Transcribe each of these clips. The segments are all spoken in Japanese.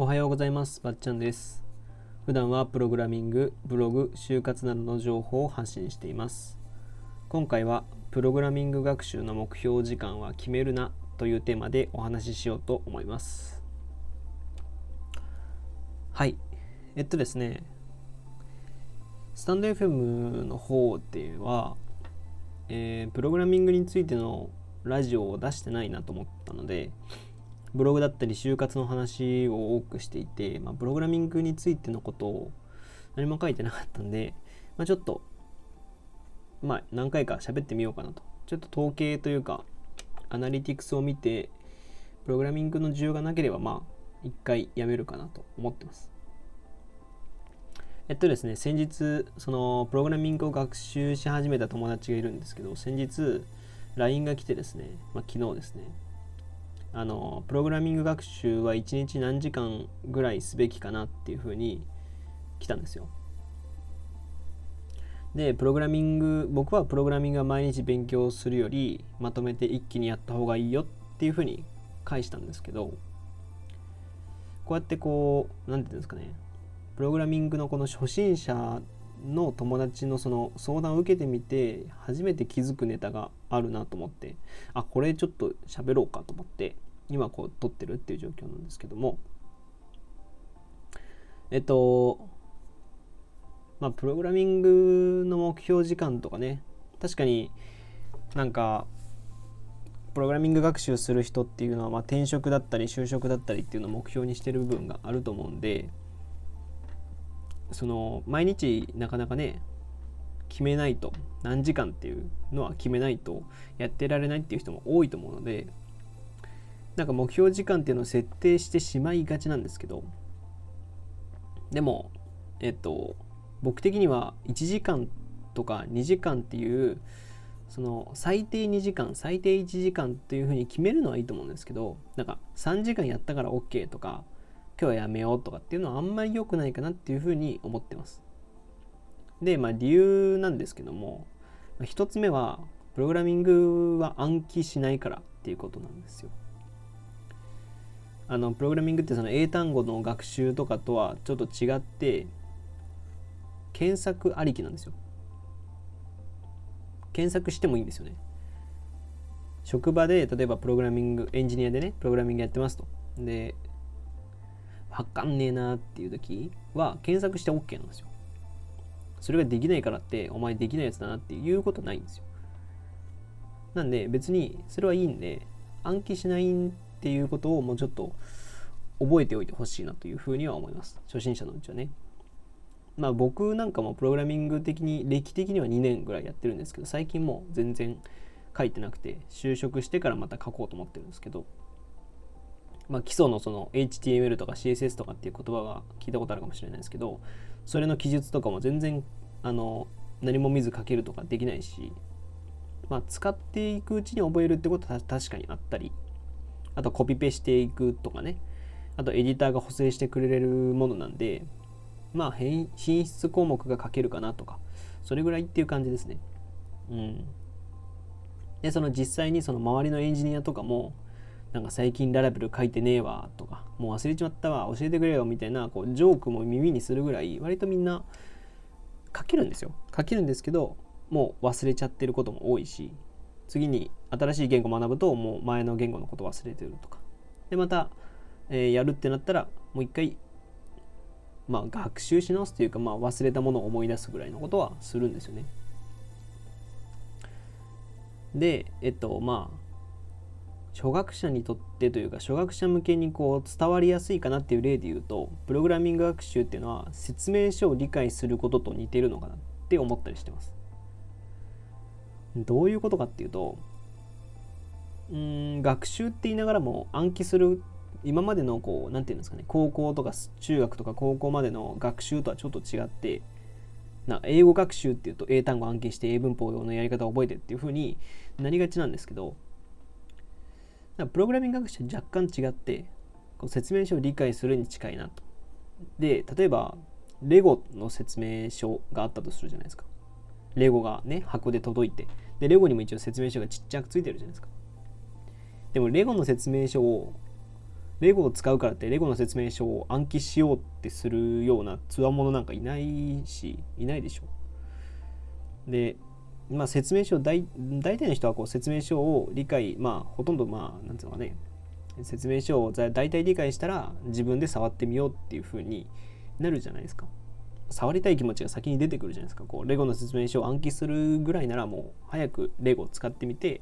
おはようございます。ばっちゃんです。普段はプログラミング、ブログ、就活などの情報を発信しています。今回はプログラミング学習の目標時間は決めるなというテーマでお話ししようと思います。はい。えっとですね、スタンド FM の方では、えープログラミングについてのラジオを出してないなと思ったので、ブログだったり就活の話を多くしていて、まあ、プログラミングについてのことを何も書いてなかったんで、まあ、ちょっと、まあ、何回か喋ってみようかなと。ちょっと統計というか、アナリティクスを見て、プログラミングの需要がなければ、まあ、一回やめるかなと思ってます。えっとですね、先日、その、プログラミングを学習し始めた友達がいるんですけど、先日、LINE が来てですね、まあ、昨日ですね、あのプログラミング学習は1日何時間ぐらいすべきかなっていうふうに来たんですよ。で、プログラミング、僕はプログラミングは毎日勉強するよりまとめて一気にやった方がいいよっていうふうに返したんですけど、こうやってこう、なんていうんですかね、プログラミングのこの初心者の友達のその相談を受けてみて初めて気づくネタがあるなと思ってあこれちょっと喋ろうかと思って今こう撮ってるっていう状況なんですけども。えっとまあプログラミングの目標時間とかね確かになんかプログラミング学習する人っていうのはま転職だったり就職だったりっていうのを目標にしてる部分があると思うんでその毎日なかなかね決めないと何時間っていうのは決めないとやってられないっていう人も多いと思うのでなんか目標時間っていうのを設定してしまいがちなんですけどでもえっと僕的には1時間とか2時間っていうその最低2時間最低1時間っていうふうに決めるのはいいと思うんですけどなんか3時間やったから OK とか今日はやめようとかっていうのはあんまり良くないかなっていうふうに思ってます。で、まあ理由なんですけども、一つ目は、プログラミングは暗記しないからっていうことなんですよ。あの、プログラミングってその英単語の学習とかとはちょっと違って、検索ありきなんですよ。検索してもいいんですよね。職場で、例えばプログラミング、エンジニアでね、プログラミングやってますと。で、わかんねえなっていう時は検索して OK なんですよ。それができないからってお前できないやつだなっていうことないんですよ。なんで別にそれはいいんで暗記しないっていうことをもうちょっと覚えておいてほしいなというふうには思います。初心者のうちはね。まあ僕なんかもプログラミング的に歴的には2年ぐらいやってるんですけど最近もう全然書いてなくて就職してからまた書こうと思ってるんですけどまあ、基礎のその HTML とか CSS とかっていう言葉が聞いたことあるかもしれないですけどそれの記述とかも全然あの何も見ず書けるとかできないし、まあ、使っていくうちに覚えるってことは確かにあったりあとコピペしていくとかねあとエディターが補正してくれるものなんでまあ変品質項目が書けるかなとかそれぐらいっていう感じですね。うん。でその実際にその周りのエンジニアとかもなんか最近ララベル書いてねえわとか、もう忘れちまったわ、教えてくれよみたいなこうジョークも耳にするぐらい、割とみんな書けるんですよ。書けるんですけど、もう忘れちゃってることも多いし、次に新しい言語学ぶと、もう前の言語のこと忘れてるとか。で、また、えーやるってなったら、もう一回、まあ学習し直すというか、まあ忘れたものを思い出すぐらいのことはするんですよね。で、えっと、まあ、初学者にとってというか初学者向けにこう伝わりやすいかなっていう例で言うとプログラミング学習っていうのは説明書を理解することと似てるのかなって思ったりしてます。どういうことかっていうとうん学習って言いながらも暗記する今までのこう何て言うんですかね高校とか中学とか高校までの学習とはちょっと違ってな英語学習っていうと英単語暗記して英文法のやり方を覚えてっていう風になりがちなんですけどプログラミング学習は若干違ってこう説明書を理解するに近いなと。で例えばレゴの説明書があったとするじゃないですか。レゴがね箱で届いてでレゴにも一応説明書がちっちゃくついてるじゃないですか。でもレゴの説明書をレゴを使うからってレゴの説明書を暗記しようってするようなつわものなんかいないしいないでしょでまあ説明書大大体の人はこう説明書を理解まあほとんどまあなんていうのかね説明書を大体理解したら自分で触ってみようっていう風になるじゃないですか。触りたい気持ちが先に出てくるじゃないですか。こうレゴの説明書を暗記するぐらいならもう早くレゴを使ってみて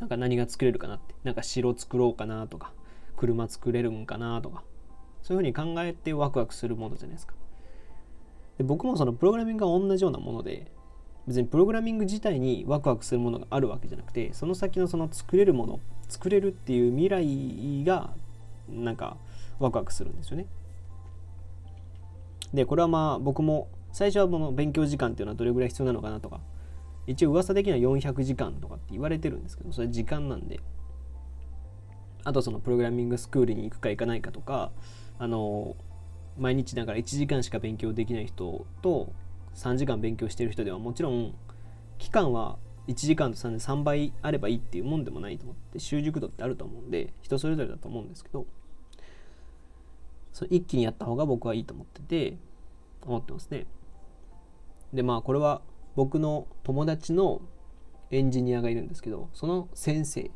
なんか何が作れるかなってなんか城作ろうかなとか車作れるんかなとかそういうふうに考えてワクワクするものじゃないですか。で僕もそのプログラミングが同じようなもので別にプログラミング自体にワクワクするものがあるわけじゃなくてその先のその作れるもの作れるっていう未来がなんかワクワクするんですよね。でこれはまあ僕も最初はこの勉強時間っていうのはどれぐらい必要なのかなとか一応噂的には400時間とかって言われてるんですけどそれ時間なんで。あとそのプログラミングスクールに行くか行かないかとかあの毎日だから1時間しか勉強できない人と3時間勉強してる人ではもちろん期間は1時間と3で3倍あればいいっていうもんでもないと思って習熟度ってあると思うんで人それぞれだと思うんですけどそ一気にやった方が僕はいいと思ってて思ってますね。でまあこれは僕の友達のエンジニアがいるんですけどその先生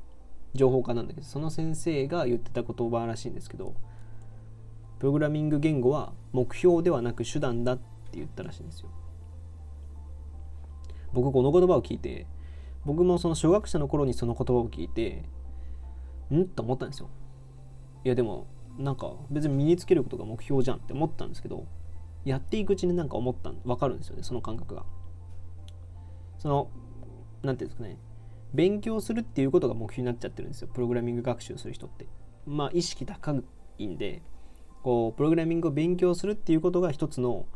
情報科なんだけどその先生が言ってた言葉らしいんですけどプログラミング言語は目標ではなく手段だって言ったらしいんですよ。僕この言葉を聞いて僕もその小学生の頃にその言葉を聞いてん？と思ったんですよ。いやでもなんか別に身につけることが目標じゃんって思ったんですけどやっていくうちになんか思った分かるんですよねその感覚が。その何て言うんですかね勉強するっていうことが目標になっちゃってるんですよプログラミング学習する人って。まあ意識高いんでこうプログラミングを勉強するっていうことが一つの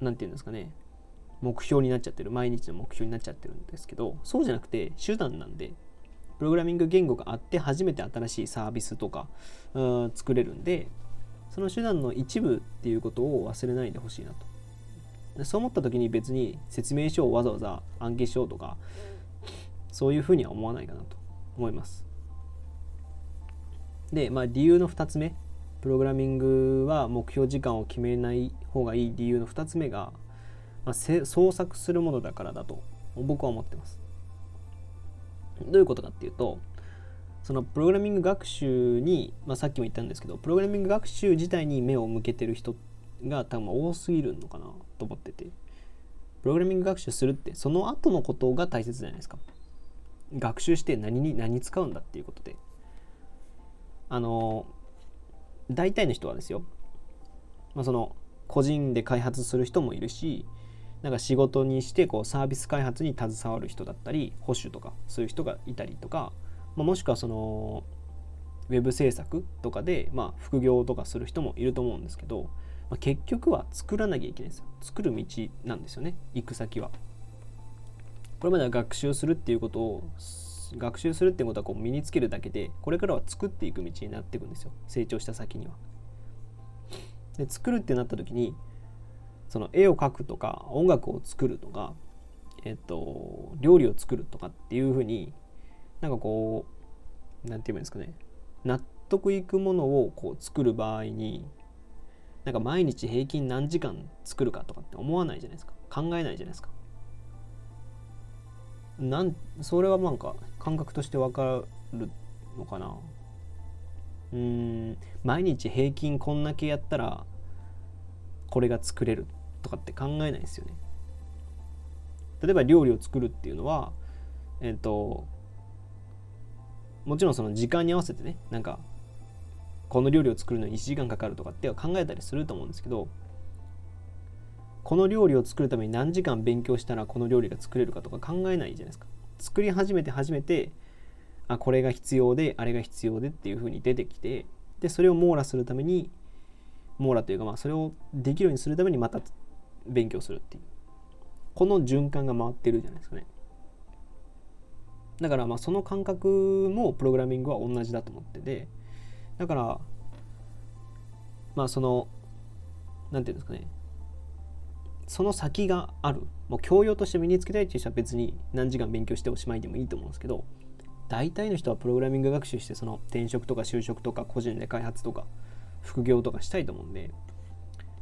何て言うんですかね目標になっちゃってる毎日の目標になっちゃってるんですけどそうじゃなくて手段なんでプログラミング言語があって初めて新しいサービスとか作れるんでその手段の一部っていうことを忘れないでほしいなと。そう思った時に別に説明書をわざわざ暗記しようとかそういうふうには思わないかなと思います。でまあ理由の2つ目。プログラミングは目標時間を決めない方がいい理由の2つ目が、まあ、創作するものだからだと僕は思ってます。どういうことかっていうとそのプログラミング学習に、まあ、さっきも言ったんですけどプログラミング学習自体に目を向けてる人が多分多すぎるのかなと思っててプログラミング学習するってその後のことが大切じゃないですか。学習して何に何使うんだっていうことで。あの大体の人はですよ、まあ、その個人で開発する人もいるしなんか仕事にしてこうサービス開発に携わる人だったり保守とかそういう人がいたりとか、まあ、もしくはそのウェブ制作とかで、まあ、副業とかする人もいると思うんですけど、まあ、結局は作らなきゃいけないんですよ。作る道なんですよね。行く先は。これまでは学習するっていうことを学習するってことはこう身につけるだけでこれからは作っていく道になっていくんですよ。成長した先には。で作るってなった時にその絵を描くとか音楽を作るとかえっと料理を作るとかっていうふうになんかこう何て言えばいいんですかね。納得いくものをこう作る場合になんか毎日平均何時間作るかとかって思わないじゃないですか。考えないじゃないですか。なんそれはなんか感覚として分かるのかな。うん毎日平均こんだけやったらこれが作れる。とかって考えないですよね。例えば料理を作るっていうのはえっ、ー、ともちろんその時間に合わせてねなんかこの料理を作るのに1時間かかるとかって考えたりすると思うんですけどこの料理を作るために何時間勉強したらこの料理が作れるかとか考えないじゃないですか。作り始めて初めてあこれが必要であれが必要でっていうふうに出てきてでそれを網羅するために網羅というかまあそれをできるようにするためにまた勉強するっていう。この循環が回ってるじゃないですかね。だからまあその感覚もプログラミングは同じだと思ってて。だからまあその何て言うんですかね。その先がある。もう教養として身につけたいっていう人は別に何時間勉強しておしまいでもいいと思うんですけど。大体の人はプログラミング学習してその転職とか就職とか個人で開発とか副業とかしたいと思うんで。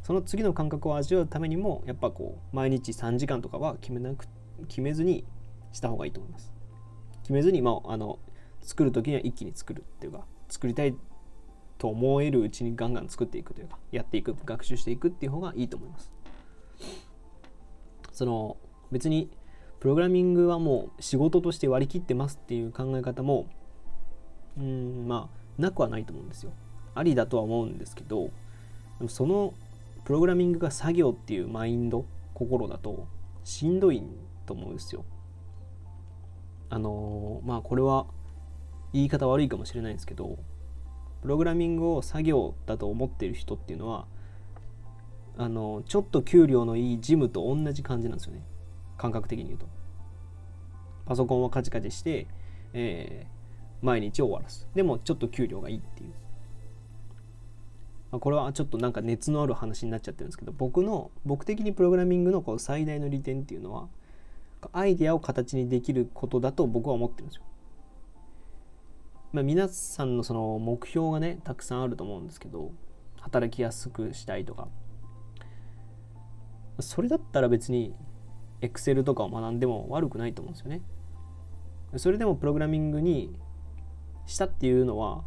その次の感覚を味わうためにもやっぱこう毎日3時間とかは決めなく決めずにした方がいいと思います。決めずに、まあ、あの作る時には一気に作るっていうか作りたいと思えるうちにガンガン作っていくというかやっていく学習していくっていう方がいいと思います。その別にプログラミングはもう仕事として割り切ってますっていう考え方もうんまあなくはないと思うんですよ。ありだとは思うんですけどそのプログラミングが作業っていうマインド心だとしんどいと思うんですよ。あのまあこれは言い方悪いかもしれないんですけどプログラミングを作業だと思ってる人っていうのはあのちょっと給料のいいジムと同じ感じなんですよね。感覚的に言うと。パソコンをカチカチして、えー、毎日終わらす。でもちょっと給料がいいっていう。これはちょっとなんか熱のある話になっちゃってるんですけど僕の僕的にプログラミングのこう最大の利点っていうのはアイデアを形にできることだと僕は思ってるんですよ。まあ、皆さんのその目標がねたくさんあると思うんですけど働きやすくしたいとかそれだったら別に Excel とかを学んでも悪くないと思うんですよね。それでもプログラミングにしたっていうのは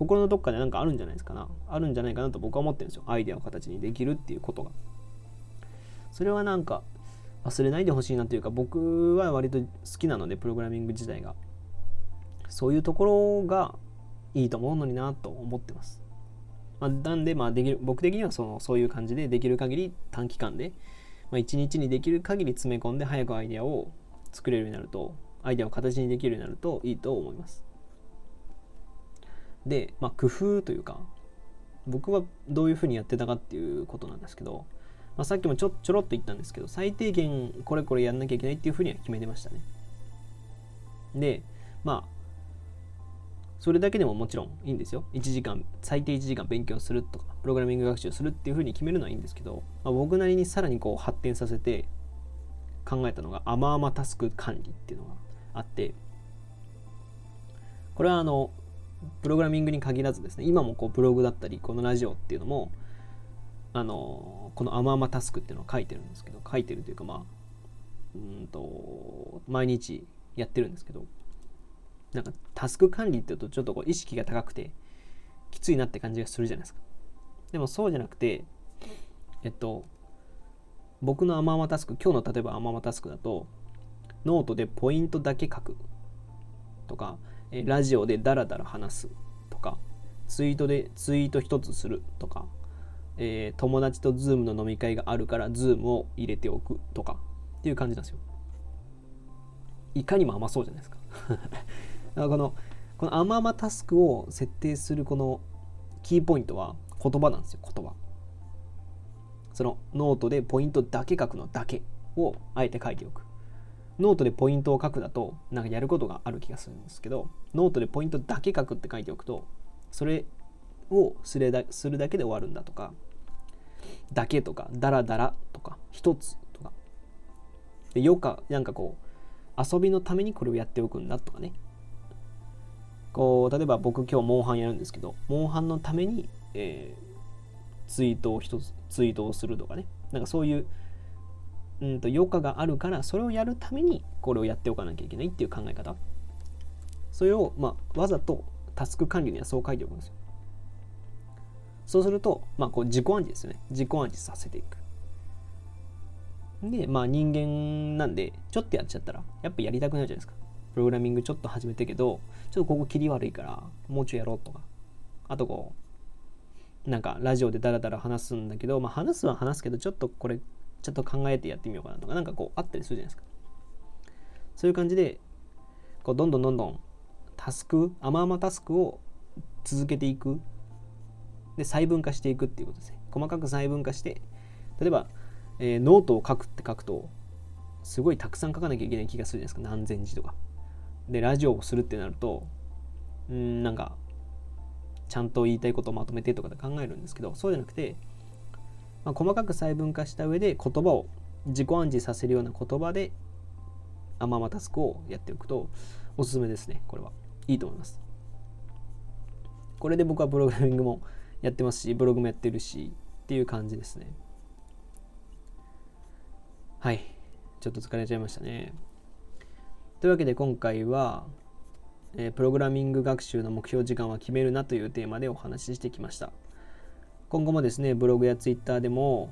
心のどっかで何かあるんじゃないですかな。あるんじゃないかなと僕は思ってるんですよ。アイデアを形にできるっていうことが。それはなんか忘れないでほしいなというか僕は割と好きなのでプログラミング自体が。そういうところがいいと思うのになと思ってます、まあ、なんでまあできる僕的にはそのそういう感じでできる限り短期間で、まあ、1日にできる限り詰め込んで早くアイデアを作れるようになるとアイデアを形にできるようになるといいと思います。で、まあ、工夫というか僕はどういうふうにやってたかっていうことなんですけどまあ、さっきもちょちょろっと言ったんですけど最低限これこれやんなきゃいけないっていうふうには決めてましたね。でまあそれだけでももちろんいいんですよ。1時間最低1時間勉強するとかプログラミング学習するっていうふうに決めるのはいいんですけど、まあ、僕なりにさらにこう発展させて考えたのが甘々タスク管理っていうのがあってこれはあのプログラミングに限らずですね今もこうブログだったりこのラジオっていうのもあのこの甘々タスクっていうのを書いてるんですけど書いてるというかまあうんと毎日やってるんですけどなんかタスク管理っていうとちょっとこう意識が高くてきついなって感じがするじゃないですか。でもそうじゃなくてえっと僕の甘々タスク今日の例えば甘々タスクだとノートでポイントだけ書くとかラジオでダラダラ話すとかツイートでツイート一つするとかえー、友達と Zoom の飲み会があるから Zoom を入れておくとかっていう感じなんですよ。いかにも甘そうじゃないですか。だからこのこの甘々タスクを設定するこのキーポイントは言葉なんですよ言葉。そのノートでポイントだけ書くのだけをあえて書いておく。ノートでポイントを書くだとなんかやることがある気がするんですけどノートでポイントだけ書くって書いておくとそれをするだするだけで終わるんだとかだけとかダラダラとか一つとか。でよかなんかこう遊びのためにこれをやっておくんだとかね。こう例えば僕今日モンハンやるんですけどモンハンのために、えー、ツイートを一つツイートをするとかね。なんかそういううんと余暇があるからそれをやるためにこれをやっておかなきゃいけないっていう考え方それを、まあ、わざとタスク管理にはそう書いておくんですよそうすると、まあ、こう自己暗示ですよね。自己暗示させていく。で、まあ人間なんで、ちょっとやっちゃったら、やっぱやりたくなるじゃないですか。プログラミングちょっと始めたけど、ちょっとここ切り悪いから、もうちょいやろうとか。あとこう、なんかラジオでダラダラ話すんだけど、まあ話すは話すけど、ちょっとこれ、ちょっと考えてやってみようかなとか、なんかこうあったりするじゃないですか。そういう感じで、こうどんどんどんどんタスク、甘々タスクを続けていく。で細分化していくっていうことですね。細かく細分化して例えば、えー、ノートを書くって書くとすごいたくさん書かなきゃいけない気がするじゃないですか。何千字とか。でラジオをするってなるとうんなんかちゃんと言いたいことをまとめてとかで考えるんですけどそうじゃなくて、まあ、細かく細分化した上で言葉を自己暗示させるような言葉で甘々タスクをやっておくとおすすめですね。これは。いいと思います。これで僕はプログラミングもやってますしブログもやってるしっていう感じですね。はい。ちょっと疲れちゃいましたね。というわけで今回は、えー、プログラミング学習の目標時間は決めるなというテーマでお話ししてきました。今後もですねブログやツイッターでも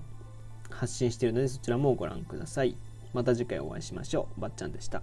発信しているのでそちらもご覧ください。また次回お会いしましょう。ばっちゃんでした。